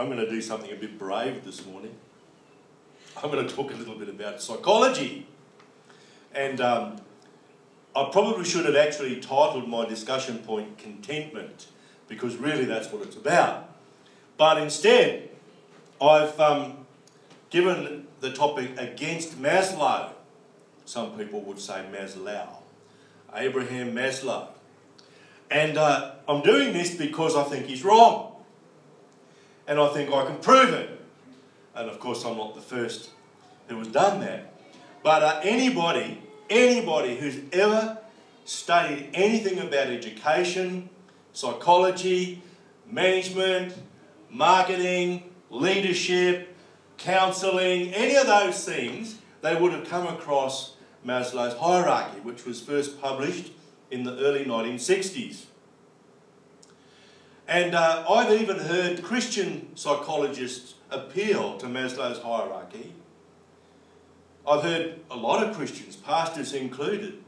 I'm going to do something a bit brave this morning. I'm going to talk a little bit about psychology. And um, I probably should have actually titled my discussion point Contentment, because really that's what it's about. But instead, I've um, given the topic against Maslow. Some people would say Maslow. Abraham Maslow. And uh, I'm doing this because I think he's wrong. And I think I can prove it. And of course, I'm not the first who has done that. But uh, anybody, anybody who's ever studied anything about education, psychology, management, marketing, leadership, counselling, any of those things, they would have come across Maslow's hierarchy, which was first published in the early 1960s. And uh, I've even heard Christian psychologists appeal to Maslow's hierarchy. I've heard a lot of Christians, pastors included,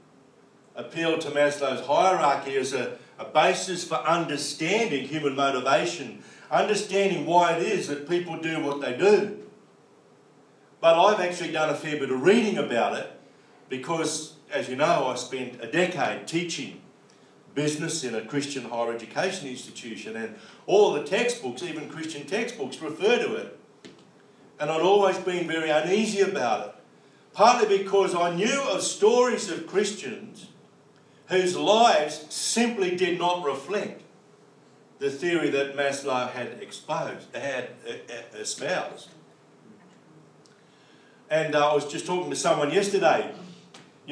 appeal to Maslow's hierarchy as a, a basis for understanding human motivation, understanding why it is that people do what they do. But I've actually done a fair bit of reading about it because, as you know, I spent a decade teaching business in a Christian higher education institution, and all the textbooks, even Christian textbooks, refer to it. And I'd always been very uneasy about it, partly because I knew of stories of Christians whose lives simply did not reflect the theory that Maslow had exposed, had uh, uh, espoused. And uh, I was just talking to someone yesterday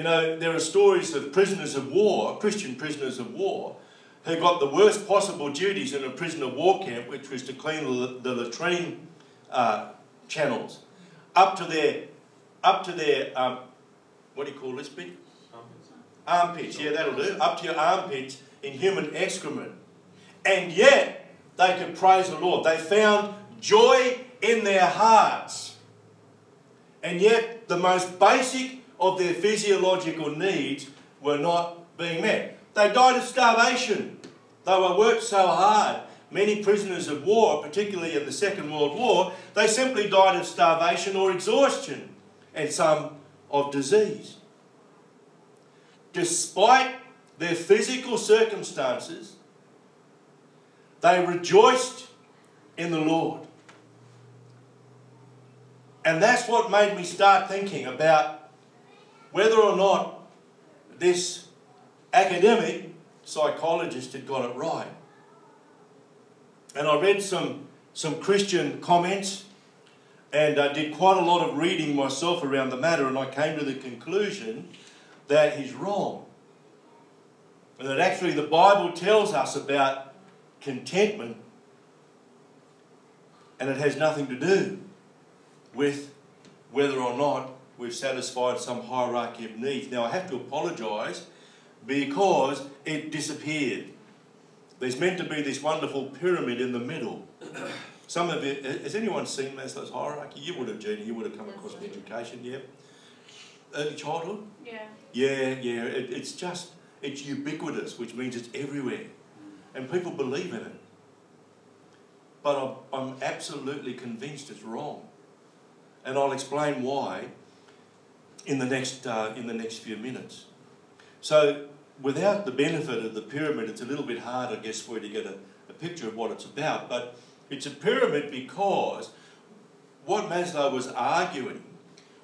you know, there are stories of prisoners of war, Christian prisoners of war, who got the worst possible duties in a prisoner of war camp, which was to clean the, latrine uh, channels, up to their, up to their, um, what do you call this bit? Armpits, yeah, that'll do. Up to your armpits in human excrement. And yet, they could praise the Lord. They found joy in their hearts. And yet, the most basic of their physiological needs were not being met. They died of starvation. They were worked so hard. Many prisoners of war, particularly in the Second World War, they simply died of starvation or exhaustion, and some of disease. Despite their physical circumstances, they rejoiced in the Lord. And that's what made me start thinking about whether or not this academic psychologist had got it right. And I read some, some Christian comments and I did quite a lot of reading myself around the matter, and I came to the conclusion that he's wrong. And that actually the Bible tells us about contentment, and it has nothing to do with whether or not we've satisfied some hierarchy of needs. Now, I have to apologise because it disappeared. There's meant to be this wonderful pyramid in the middle. Some of it, has anyone seen Maslow's hierarchy? You would have, Jeannie, you would have come across an education, yeah? Early childhood? Yeah. Yeah, yeah. It, it's just, it's ubiquitous, which means it's everywhere. And people believe in it. But I'm, I'm absolutely convinced it's wrong. And I'll explain why in the next, uh, in the next few minutes. So without the benefit of the pyramid, it's a little bit hard, I guess, for you to get a, a picture of what it's about. But it's a pyramid because what Maslow was arguing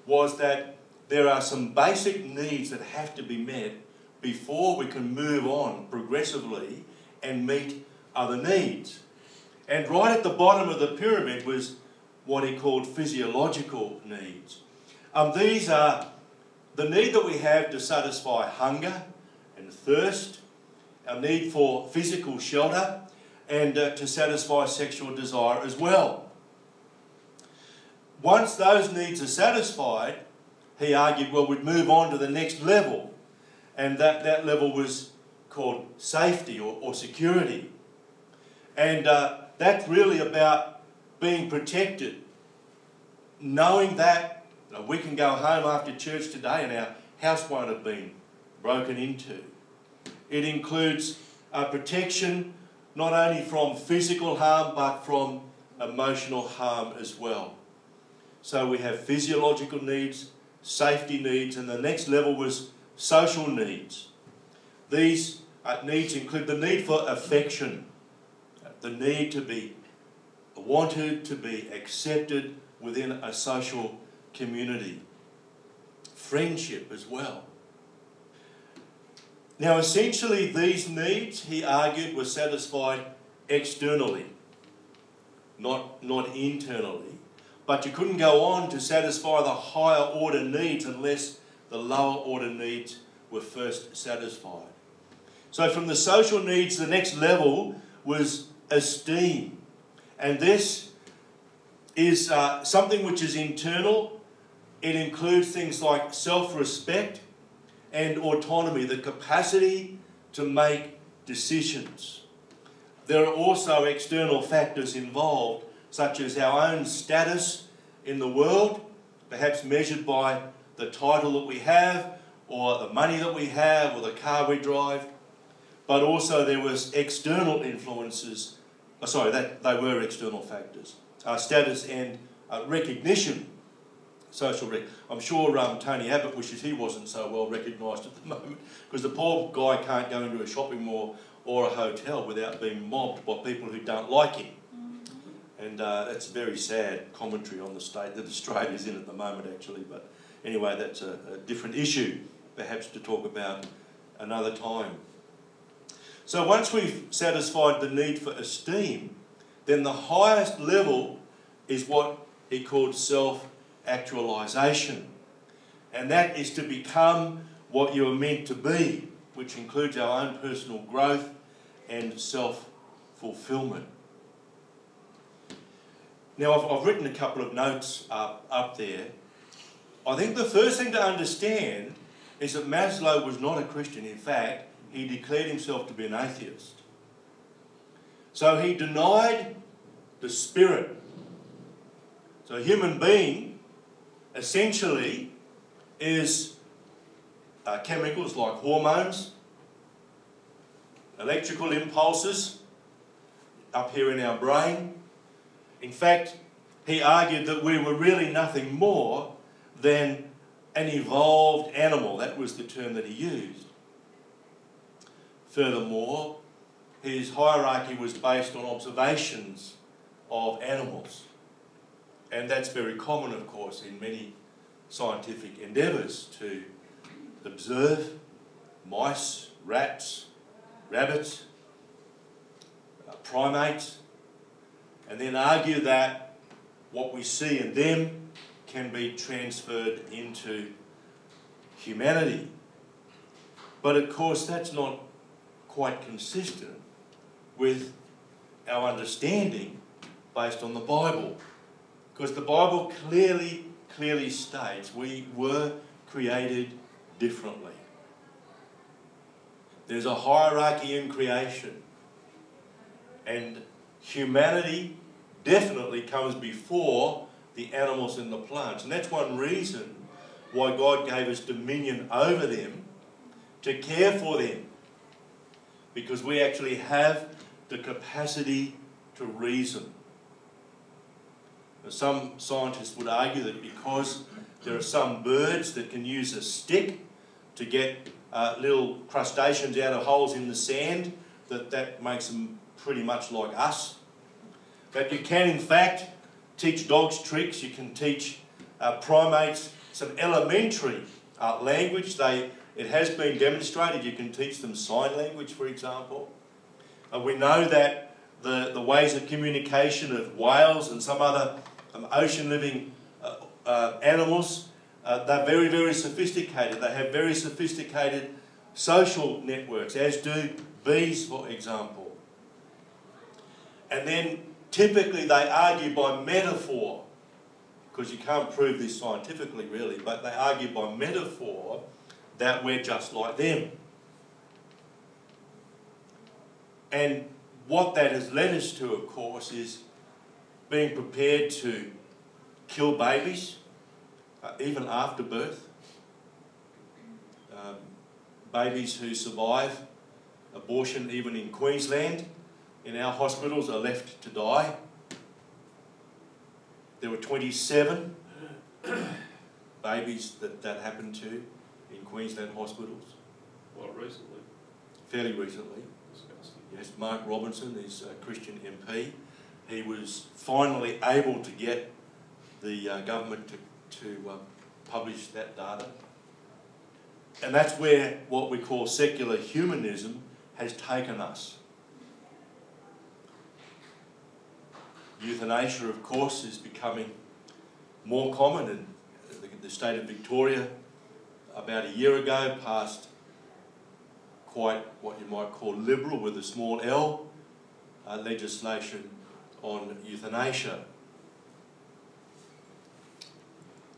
was that there are some basic needs that have to be met before we can move on progressively and meet other needs. And right at the bottom of the pyramid was what he called physiological needs. Um, these are the need that we have to satisfy hunger and thirst, our need for physical shelter, and uh, to satisfy sexual desire as well. Once those needs are satisfied, he argued, well, we'd move on to the next level. And that, that level was called safety or, or security. And uh, that's really about being protected, knowing that we can go home after church today and our house won't have been broken into. It includes protection not only from physical harm but from emotional harm as well. So we have physiological needs, safety needs, and the next level was social needs. These uh, needs include the need for affection, the need to be wanted, to be accepted within a social community, friendship as well. Now, essentially, these needs, he argued, were satisfied externally, not, not internally. But you couldn't go on to satisfy the higher order needs unless the lower order needs were first satisfied. So, from the social needs, the next level was esteem. And this is uh, something which is internal. It includes things like self respect and autonomy, the capacity to make decisions. There are also external factors involved, such as our own status in the world, perhaps measured by the title that we have, or the money that we have, or the car we drive. But also there was external influences. Oh, sorry, that they were external factors. Our status and uh, recognition social rec. I'm sure um, Tony Abbott wishes he wasn't so well recognised at the moment because the poor guy can't go into a shopping mall or a hotel without being mobbed by people who don't like him. And uh, that's a very sad commentary on the state that Australia's in at the moment, actually. But anyway, that's a, a different issue, perhaps to talk about another time. So once we've satisfied the need for esteem, then the highest level is what he called self actualization. And that is to become what you are meant to be, which includes our own personal growth and self fulfillment. Now, I've, I've, written a couple of notes up, up there. I think the first thing to understand is that Maslow was not a Christian. In fact, he declared himself to be an atheist. So he denied the spirit. So human being essentially is uh, chemicals like hormones, electrical impulses up here in our brain. In fact, he argued that we were really nothing more than an evolved animal. That was the term that he used. Furthermore, his hierarchy was based on observations of animals. And that's very common, of course, in many scientific endeavours to observe mice, rats, rabbits, uh, primates, and then argue that what we see in them can be transferred into humanity. But of course, that's not quite consistent with our understanding based on the Bible. Because the Bible clearly, clearly states we were created differently. There's a hierarchy in creation. And humanity definitely comes before the animals and the plants. And that's one reason why God gave us dominion over them to care for them. Because we actually have the capacity to reason. Some scientists would argue that because there are some birds that can use a stick to get uh, little crustaceans out of holes in the sand, that that makes them pretty much like us. But you can, in fact, teach dogs tricks. You can teach uh, primates some elementary uh, language. They, it has been demonstrated you can teach them sign language, for example. We know that the, the ways of communication of whales and some other um, ocean living uh, uh, animals. Uh, they're very, very sophisticated. They have very sophisticated social networks, as do bees, for example. And then typically they argue by metaphor, because you can't prove this scientifically really, but they argue by metaphor that we're just like them. And what that has led us to, of course, is being prepared to kill babies, uh, even after birth. Um, babies who survive abortion, even in Queensland, in our hospitals, are left to die. there were 27 babies that that happened to in Queensland hospitals. Well, recently. Fairly recently. Disgusting. Yes, Mark Robinson is a Christian MP. He was finally able to get the uh, government to, to uh, publish that data. And that's where what we call secular humanism has taken us. Euthanasia, of course, is becoming more common in the, state of Victoria. About a year ago, passed quite what you might call liberal with a small L uh, legislation on euthanasia.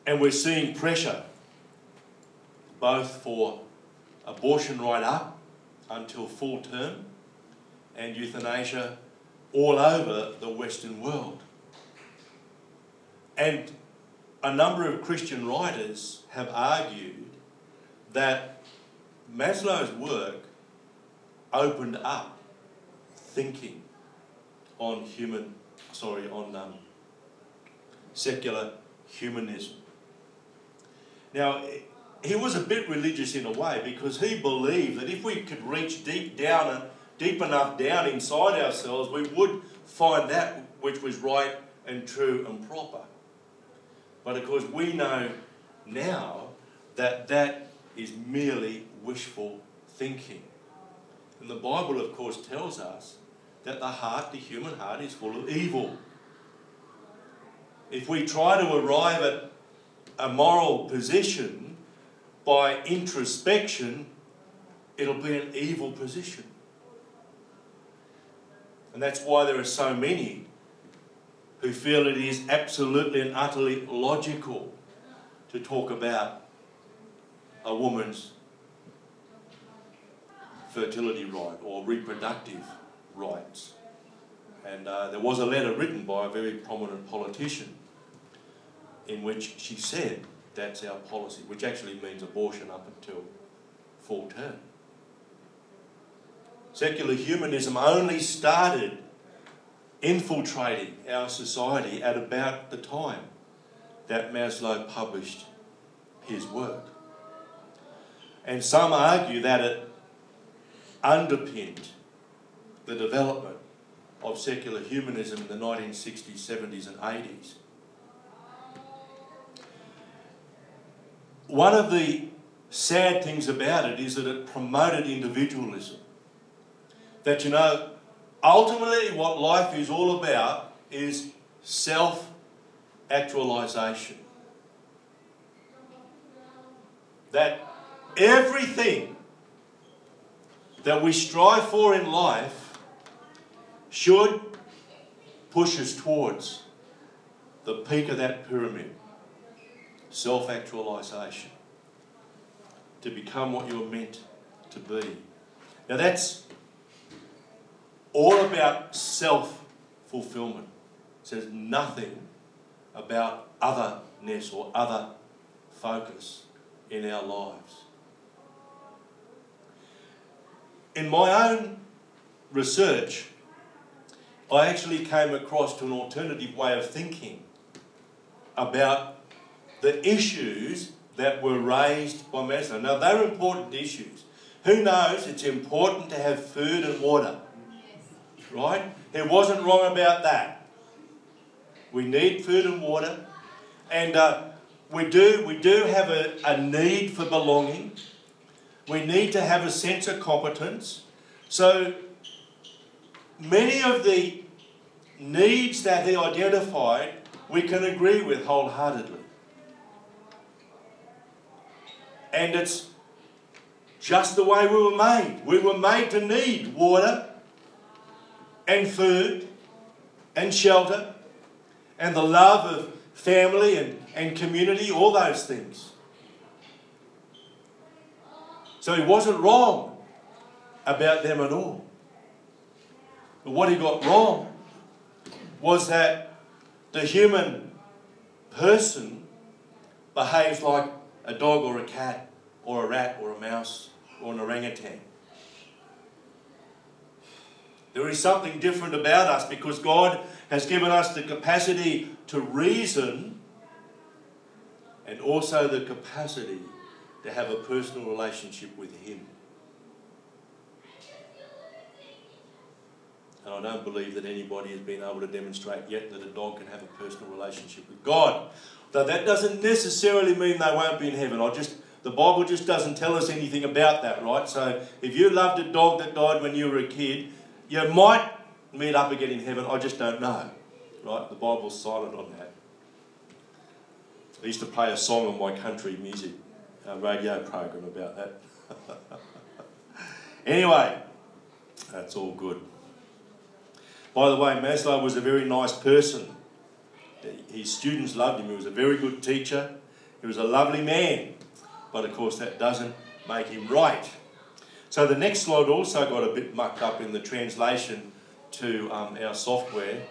And we're seeing pressure both for abortion right up until full term and euthanasia all over the Western world. And a number of Christian writers have argued that Maslow's work opened up thinking on human, sorry, on um, secular humanism. Now, he was a bit religious in a way because he believed that if we could reach deep down and deep enough down inside ourselves, we would find that which was right and true and proper. But of course, we know now that that is merely wishful thinking. And the Bible, of course, tells us that the heart, the human heart, is full of evil. If we try to arrive at a moral position by introspection, it'll be an evil position. And that's why there are so many who feel it is absolutely and utterly logical to talk about a woman's fertility right or reproductive rights. And uh, there was a letter written by a very prominent politician in which she said that's our policy, which actually means abortion up until full term. Secular humanism only started infiltrating our society at about the time that Maslow published his work. And some argue that it underpinned the development of secular humanism in the 1960s, 70s, and 80s. One of the sad things about it is that it promoted individualism. That, you know, ultimately what life is all about is self actualization. That everything that we strive for in life should push us towards the peak of that pyramid self actualization, to become what you're meant to be. Now, that's all about self fulfillment. It says nothing about otherness or other focus in our lives. In my own research, I actually came across to an alternative way of thinking about the issues that were raised by Maslow. Now, they're important issues. Who knows? It's important to have food and water. Right? He wasn't wrong about that. We need food and water. And uh, we, do, we do have a, a need for belonging. We need to have a sense of competence. So, many of the needs that he identified, we can agree with wholeheartedly. And it's just the way we were made. We were made to need water and food and shelter and the love of family and, and community, all those things. So he wasn't wrong about them at all. But what he got wrong was that the human person behaves like a dog or a cat or a rat or a mouse or an orangutan. There is something different about us because God has given us the capacity to reason and also the capacity to have a personal relationship with Him. And I don't believe that anybody has been able to demonstrate yet that a dog can have a personal relationship with God. Though that doesn't necessarily mean they won't be in heaven. I just the Bible just doesn't tell us anything about that, right? So if you loved a dog that died when you were a kid, you might meet up again in heaven. I just don't know, right? The Bible's silent on that. I used to play a song on my country music radio program about that. anyway, that's all good. By the way, Maslow was a very nice person. His students loved him. He was a very good teacher. He was a lovely man. But of course, that doesn't make him right. So the next slide also got a bit mucked up in the translation to um, our software.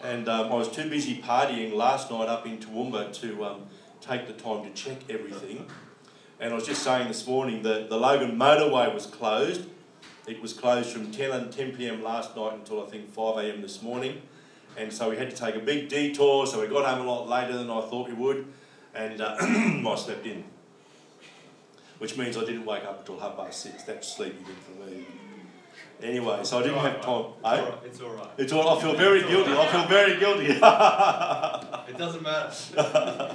And um, I was too busy partying last night up in Toowoomba to um, take the time to check everything. And I was just saying this morning that the Logan motorway was closed. It was closed from 10 and 10 p.m. last night until I think 5 a.m. this morning. And so we had to take a big detour. So we got home a lot later than I thought we would. And uh, I slept in. Which means I didn't wake up until half past six. That's sleepy good for me. Anyway, so I didn't have time. It's all right. It's all right. It's all, I feel very guilty. I feel very guilty. it doesn't matter.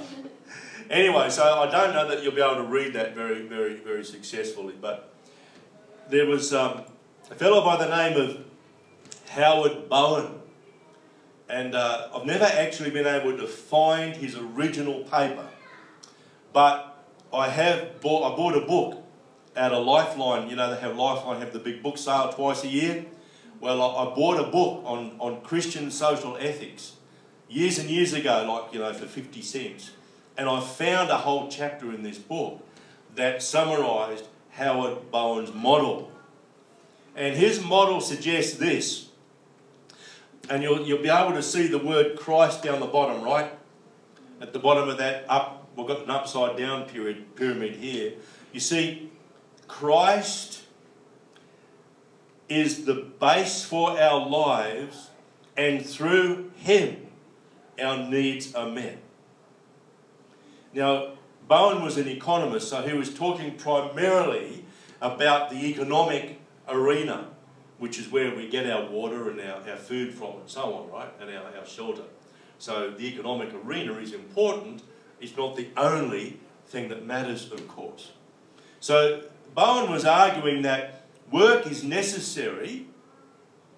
anyway, so I don't know that you'll be able to read that very, very, very successfully, but there was um, a fellow by the name of Howard Bowen, and uh, I've never actually been able to find his original paper, but I have bought. I bought a book at a Lifeline. You know, they have Lifeline have the big book sale twice a year. Well, I, I bought a book on on Christian social ethics years and years ago, like you know, for fifty cents and I found a whole chapter in this book that summarized Howard Bowen's model. And his model suggests this. And you'll, you'll be able to see the word Christ down the bottom, right? At the bottom of that up, we've got an upside down period, pyramid here. You see, Christ is the base for our lives, and through him, our needs are met. Now, Bowen was an economist, so he was talking primarily about the economic arena, which is where we get our water and our, our food from and so on, right? And our, our shelter. So the economic arena is important. It's not the only thing that matters, of course. So Bowen was arguing that work is necessary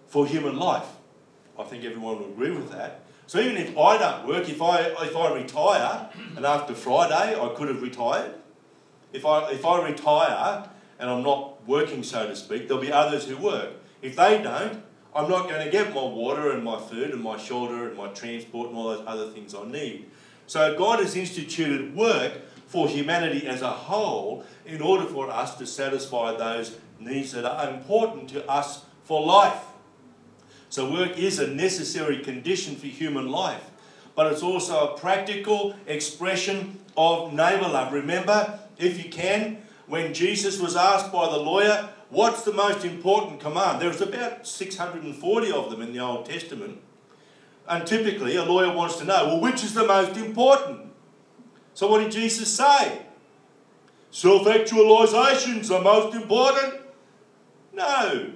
for human life. I think everyone would agree with that. So even if I don't work, if I, if I retire, and after Friday I could have retired, if I, if I retire and I'm not working, so to speak, there'll be others who work. If they don't, I'm not going to get my water and my food and my shelter and my transport and all those other things I need. So God has instituted work for humanity as a whole in order for us to satisfy those needs that are important to us for life. So, work is a necessary condition for human life, but it's also a practical expression of neighbour love. Remember, if you can, when Jesus was asked by the lawyer, What's the most important command? There's about 640 of them in the Old Testament. And typically, a lawyer wants to know, well, which is the most important? So, what did Jesus say? Self actualization is the most important? No.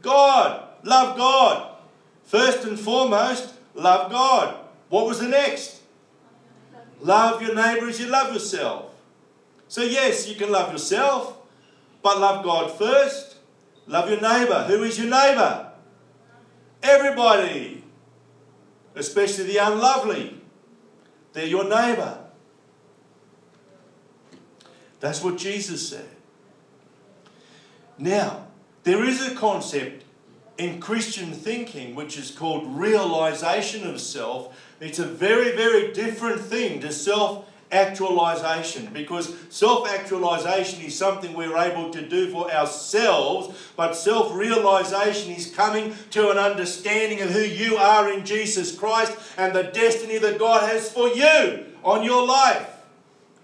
God Love God. First and foremost, love God. What was the next? Love your neighbor as you love yourself. So, yes, you can love yourself, but love God first. Love your neighbor. Who is your neighbor? Everybody, especially the unlovely. They're your neighbor. That's what Jesus said. Now, there is a concept in Christian thinking, which is called realization of self, it's a very, very different thing to self actualization because self actualization is something we're able to do for ourselves, but self realization is coming to an understanding of who you are in Jesus Christ and the destiny that God has for you on your life.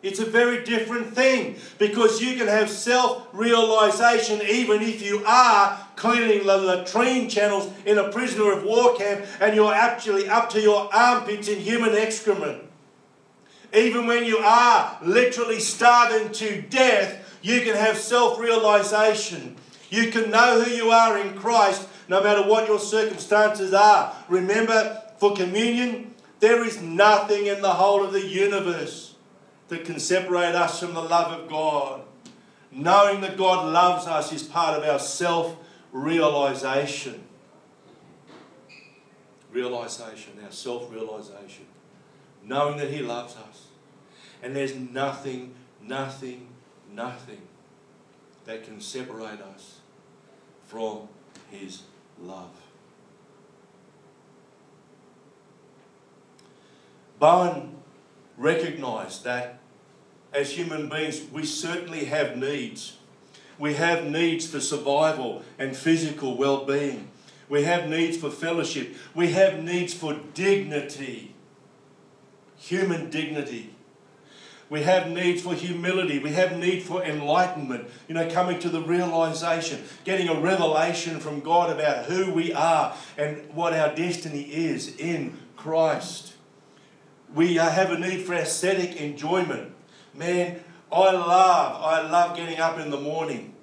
It's a very different thing because you can have self realization even if you are cleaning the latrine channels in a prisoner of war camp and you're actually up to your armpits in human excrement. Even when you are literally starving to death, you can have self realization. You can know who you are in Christ no matter what your circumstances are. Remember, for communion, there is nothing in the whole of the universe that can separate us from the love of God. Knowing that God loves us is part of our self realization. Realization, our self realization. Knowing that He loves us. And there's nothing, nothing, nothing that can separate us from His love. Bowen recognized that as human beings, we certainly have needs. We have needs for survival and physical well being. We have needs for fellowship. We have needs for dignity, human dignity. We have needs for humility. We have need for enlightenment. You know, coming to the realization, getting a revelation from God about who we are and what our destiny is in Christ. We uh, have a need for aesthetic enjoyment. Man, I love, I love getting up in the morning.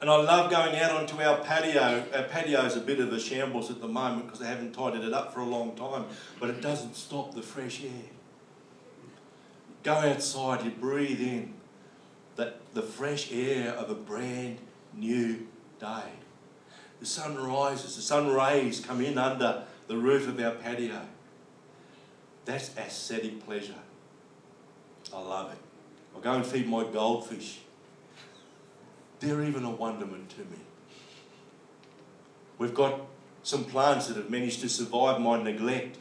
And I love going out onto our patio. Our patio is a bit of a shambles at the moment because they haven't tidied it up for a long time, but it doesn't stop the fresh air. Go outside, you breathe in the, the fresh air of a brand new day. The sun rises, the sun rays come in under the roof of our patio. That's aesthetic pleasure. I love it. I go and feed my goldfish. They're even a wonderment to me. We've got some plants that have managed to survive my neglect.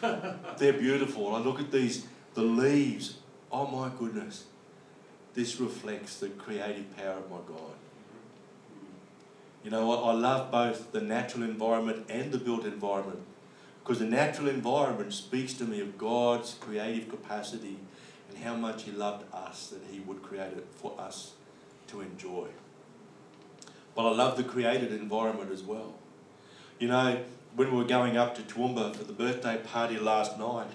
They're beautiful. I look at these, the leaves. Oh my goodness. This reflects the creative power of my God. Mm-hmm. You know what? I love both the natural environment and the built environment. Because the natural environment speaks to me of God's creative capacity and how much He loved us that He would create it for us to enjoy. But I love the created environment as well. You know, when we were going up to Toowoomba for the birthday party last night,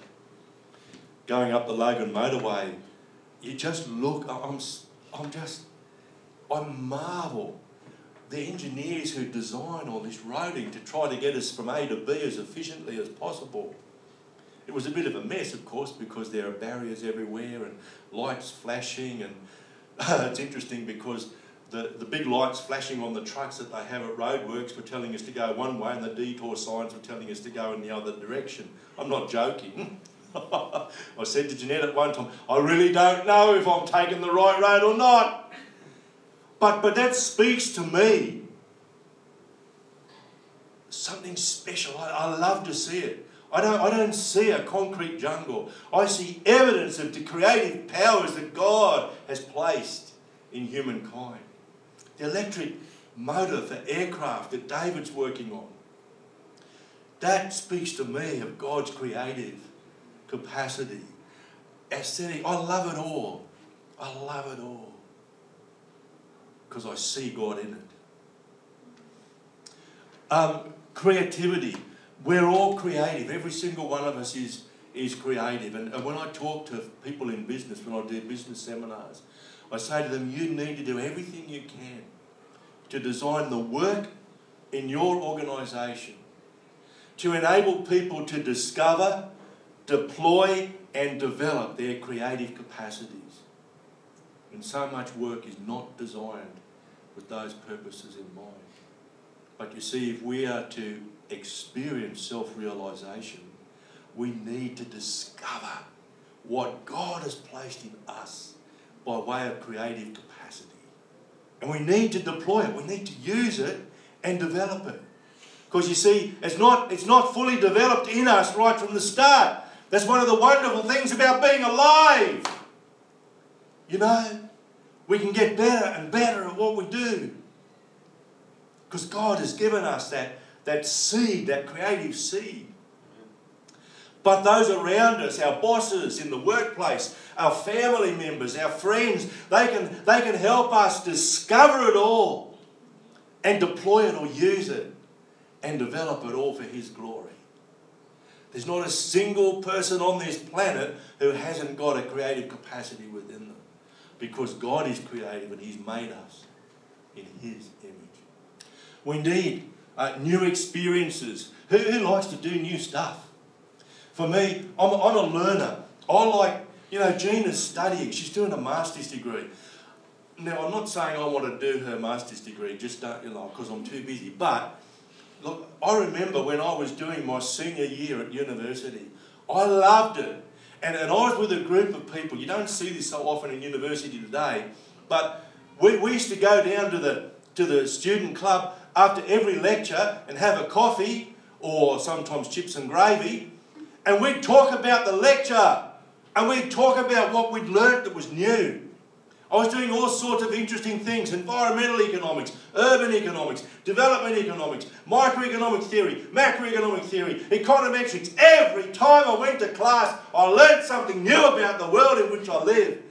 going up the Logan motorway, you just look, I'm, I'm just, I marvel the engineers who design all this roading to try to get us from A to B as efficiently as possible. It was a bit of a mess, of course, because there are barriers everywhere and lights flashing. And it's interesting because the, the big lights flashing on the trucks that they have at roadworks were telling us to go one way, and the detour signs were telling us to go in the other direction. I'm not joking. I said to Jeanette at one time, I really don't know if I'm taking the right road or not. But, but that speaks to me. Something special. I, I love to see it. I don't, I don't see a concrete jungle. I see evidence of the creative powers that God has placed in humankind. The electric motor for aircraft that David's working on. That speaks to me of God's creative capacity. Aesthetic. I love it all. I love it all because I see God in it. Um, creativity. We're all creative. Every single one of us is, is creative. And, and when I talk to people in business, when I do business seminars, I say to them, you need to do everything you can to design the work in your organisation to enable people to discover, deploy, and develop their creative capacities. And so much work is not designed with those purposes in mind. But you see, if we are to experience self realization, we need to discover what God has placed in us by way of creative capacity. And we need to deploy it, we need to use it and develop it. Because you see, it's not, it's not fully developed in us right from the start. That's one of the wonderful things about being alive. You know, we can get better and better at what we do. Because God has given us that, that seed, that creative seed. But those around us, our bosses in the workplace, our family members, our friends, they can, they can help us discover it all and deploy it or use it and develop it all for His glory. There's not a single person on this planet who hasn't got a creative capacity within them because God is creative and He's made us in His image. We need uh, new experiences. Who, who likes to do new stuff? For me, I'm, I'm a learner. I like, you know, Gina's studying. She's doing a master's degree. Now, I'm not saying I want to do her master's degree, just don't, you know, because I'm too busy. But, look, I remember when I was doing my senior year at university, I loved it. And, and I was with a group of people. You don't see this so often in university today, but we, we used to go down to the, to the student club after every lecture and have a coffee or sometimes chips and gravy and we'd talk about the lecture and we'd talk about what we'd learnt that was new. I was doing all sorts of interesting things environmental economics, urban economics, development economics, microeconomic theory, macroeconomic theory, econometrics. Every time I went to class, I learned something new about the world in which I live.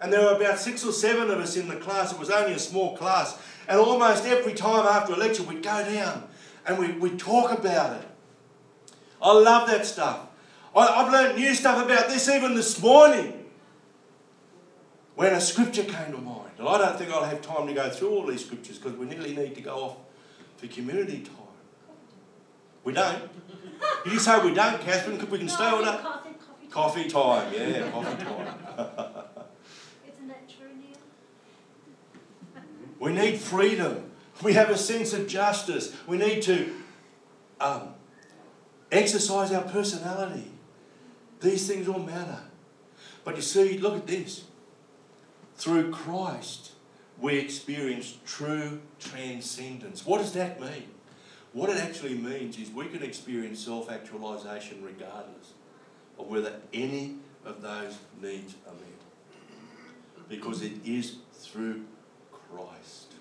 And there were about six or seven of us in the class. It was only a small class. And almost every time after a lecture, we'd go down and we'd, we'd talk about it. I love that stuff. I, have learned new stuff about this even this morning when a scripture came to mind. And I don't think I'll have time to go through all these scriptures because we nearly need to go off for community time. We don't. Did you say we don't, Catherine? Because we can no, stay all day? Coffee. Coffee time, yeah, coffee time. Isn't that true, Neil? we need freedom. We have a sense of justice. We need to um, exercise our personality. These things all matter. But you see, look at this. Through Christ, we experience true transcendence. What does that mean? What it actually means is we can experience self actualization regardless of whether any of those needs are met. Because it is through Christ.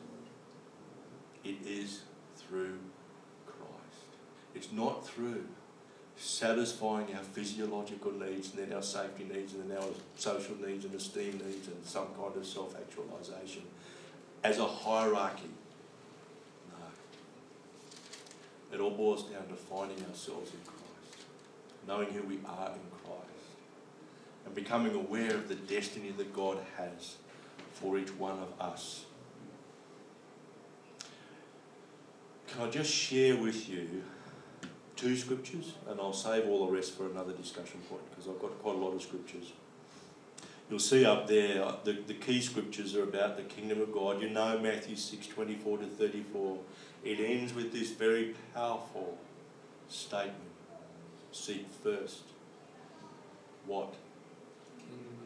It is through Christ. It's not through satisfying our physiological needs and then our safety needs and then our social needs and esteem needs and some kind of self actualization as a hierarchy. No. It all boils down to finding ourselves in Christ, knowing who we are in Christ, and becoming aware of the destiny that God has for each one of us. Can I just share with you two scriptures, and I'll save all the rest for another discussion point because I've got quite a lot of scriptures. You'll see up there uh, the, the key scriptures are about the kingdom of God. You know Matthew 6 24 to 34. It ends with this very powerful statement Seek first what?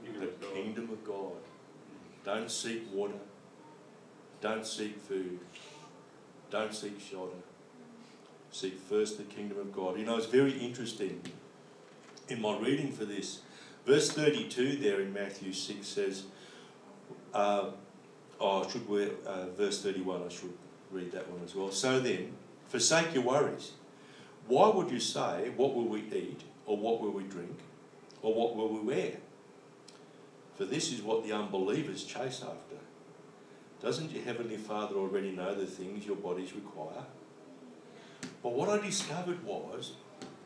Kingdom the of kingdom of God. Don't seek water. Don't seek food. Don't seek shelter. Seek first the kingdom of God. You know, it's very interesting in my reading for this. Verse 32 there in Matthew 6 says, uh, oh, I should wear, uh, verse 31, I should read that one as well. So then, forsake your worries. Why would you say, What will we eat, or what will we drink, or what will we wear? For this is what the unbelievers chase after. Doesn't your Heavenly Father already know the things your bodies require? But what I discovered was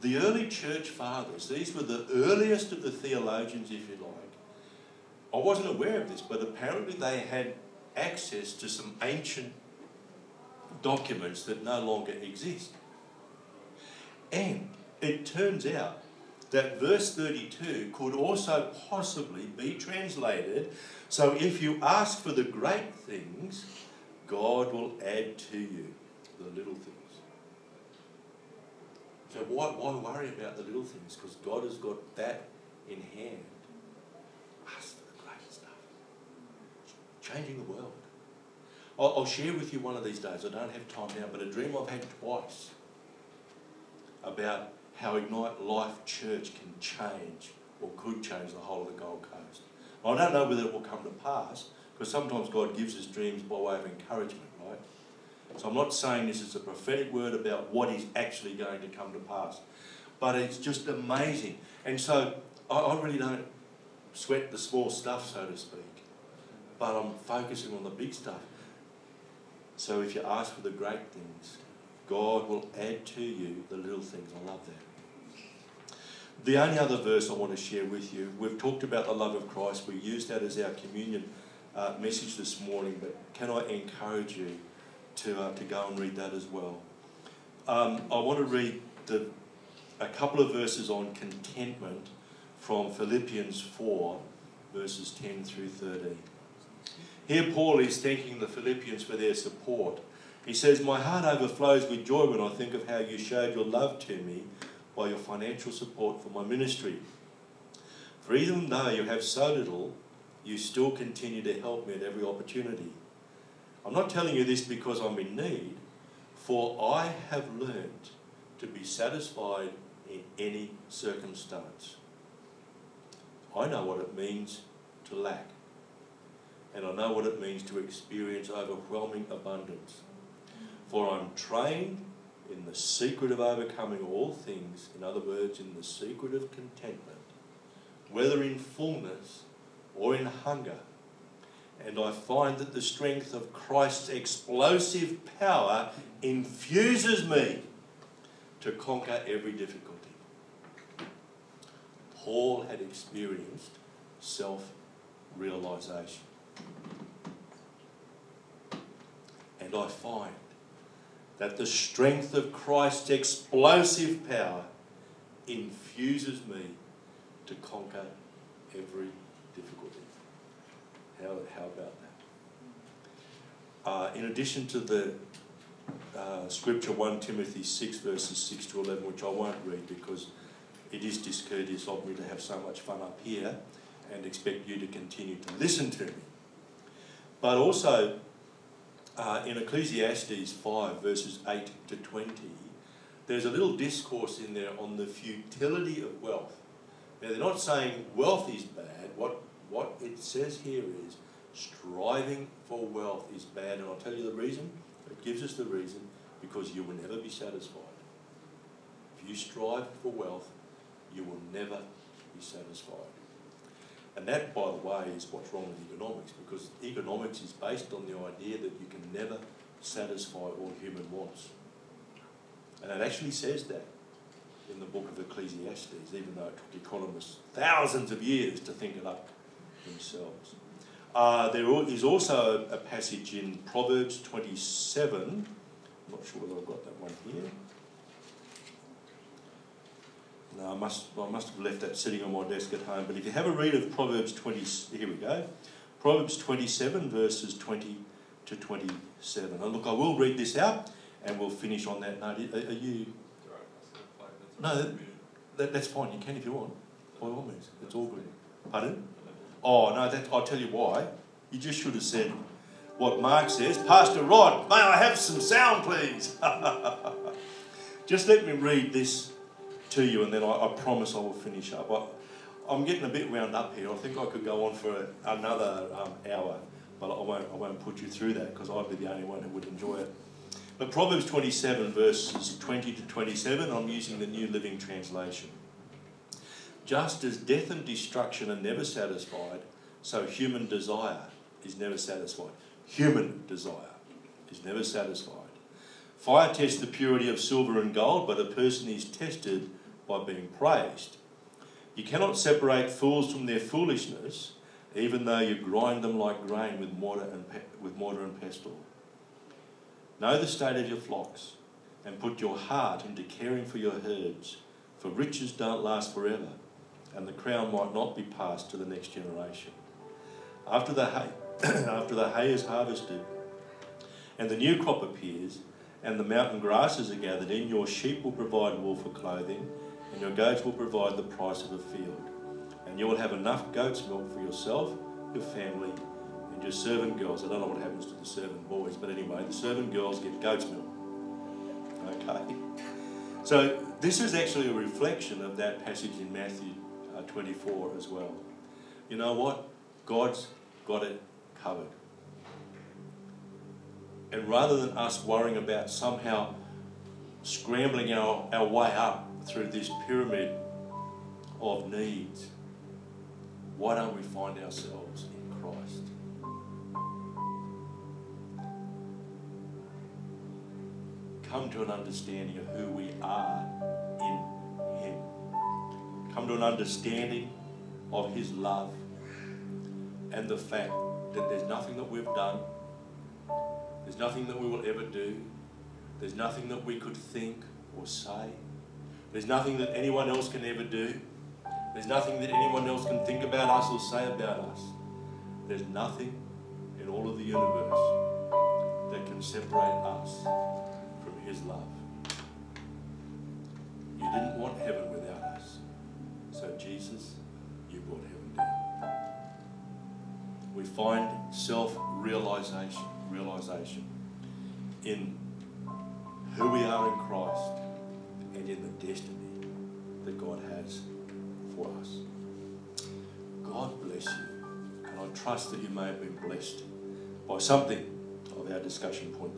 the early church fathers, these were the earliest of the theologians, if you like. I wasn't aware of this, but apparently they had access to some ancient documents that no longer exist. And it turns out that verse 32 could also possibly be translated so if you ask for the great things, God will add to you the little things. So why, why worry about the little things? Because God has got that in hand. Ask for the great stuff. Changing the world. I'll, I'll share with you one of these days. I don't have time now, but a dream I've had twice about how Ignite Life Church can change or could change the whole of the Gold Coast. I don't know whether it will come to pass because sometimes God gives us dreams by way of encouragement, right? So I'm not saying this is a prophetic word about what is actually going to come to pass. but it's just amazing. And so I, I really don't sweat the small stuff, so to speak, but I'm focusing on the big stuff. So if you ask for the great things, God will add to you the little things. I love that. The only other verse I want to share with you, we've talked about the love of Christ. We used that as our communion uh, message this morning, but can I encourage you to, uh, to go and read that as well? Um, I want to read the, a couple of verses on contentment from Philippians 4, verses 10 through 13. Here, Paul is thanking the Philippians for their support. He says, My heart overflows with joy when I think of how you showed your love to me by your financial support for my ministry. For even though you have so little, you still continue to help me at every opportunity. I'm not telling you this because I'm in need, for I have learned to be satisfied in any circumstance. I know what it means to lack, and I know what it means to experience overwhelming abundance. For I'm trained in the secret of overcoming all things, in other words, in the secret of contentment, whether in fullness or in hunger. And I find that the strength of Christ's explosive power infuses me to conquer every difficulty. Paul had experienced self realization. And I find that the strength of Christ's explosive power infuses me to conquer every difficulty. How, how about that? Uh, in addition to the uh, scripture 1 Timothy 6, verses 6 to 11, which I won't read because it is discourteous of me to have so much fun up here and expect you to continue to listen to me. But also, uh, in Ecclesiastes 5, verses 8 to 20, there's a little discourse in there on the futility of wealth. Now, they're not saying wealth is bad. What, what it says here is striving for wealth is bad. And I'll tell you the reason. It gives us the reason because you will never be satisfied. If you strive for wealth, you will never be satisfied. And that, by the way, is what's wrong with economics, because economics is based on the idea that you can never satisfy all human wants. And it actually says that in the book of Ecclesiastes, even though it took economists thousands of years to think it up themselves. Uh, there is also a, passage in Proverbs 27. I'm not sure whether I've got that one here. No, I must, I must have left that sitting on my desk at home. But if you have a read of Proverbs 20, here we go. Proverbs 27, verses 20 to 27. And look, I will read this out and we'll finish on that note. Are, are you. No, that, that's fine. You can if you want. By all means. It's all good. Pardon? Oh, no, that, I'll tell you why. You just should have said what Mark says. Pastor Rod, may I have some sound, please? just let me read this to you, and then I, I promise I will finish up. I, am getting a bit wound up here. I think I could go on for another um, hour, but I won't, I won't put you through that because I'd be the only one who would enjoy it. But Proverbs 27, verses 20 to 27, I'm using the New Living Translation. Just as death and destruction are never satisfied, so human desire is never satisfied. Human desire is never satisfied. Fire tests the purity of silver and gold, but a person is tested by being praised. You cannot separate fools from their foolishness, even though you grind them like grain with mortar and, pe- with mortar and pestle. Know the state of your flocks, and put your heart into caring for your herds, for riches don't last forever, and the crown might not be passed to the next generation. After the hay, after the hay is harvested, and the new crop appears, and the mountain grasses are gathered in, your sheep will provide wool for clothing, and your goats will provide the price of a field. And you will have enough goat's milk for yourself, your family, and your servant girls. I don't know what happens to the servant boys, but anyway, the servant girls get goat's milk. Okay? So, this is actually a reflection of that passage in Matthew Uh, 24 as well. You know what? God's got it covered. And rather than us worrying about somehow scrambling our, our way up through this pyramid of needs, why don't we find ourselves in Christ? Come to an understanding of who we are. Come to an understanding of His love and the fact that there's nothing that we've done, there's nothing that we will ever do, there's nothing that we could think or say, there's nothing that anyone else can ever do, there's nothing that anyone else can think about us or say about us. There's nothing in all of the universe that can separate us from His love. You didn't want heaven Jesus, you brought heaven down. We find self realization, realization in who we are in Christ and in the destiny that God has for us. God bless you. And I trust that you may have been blessed by something of our discussion point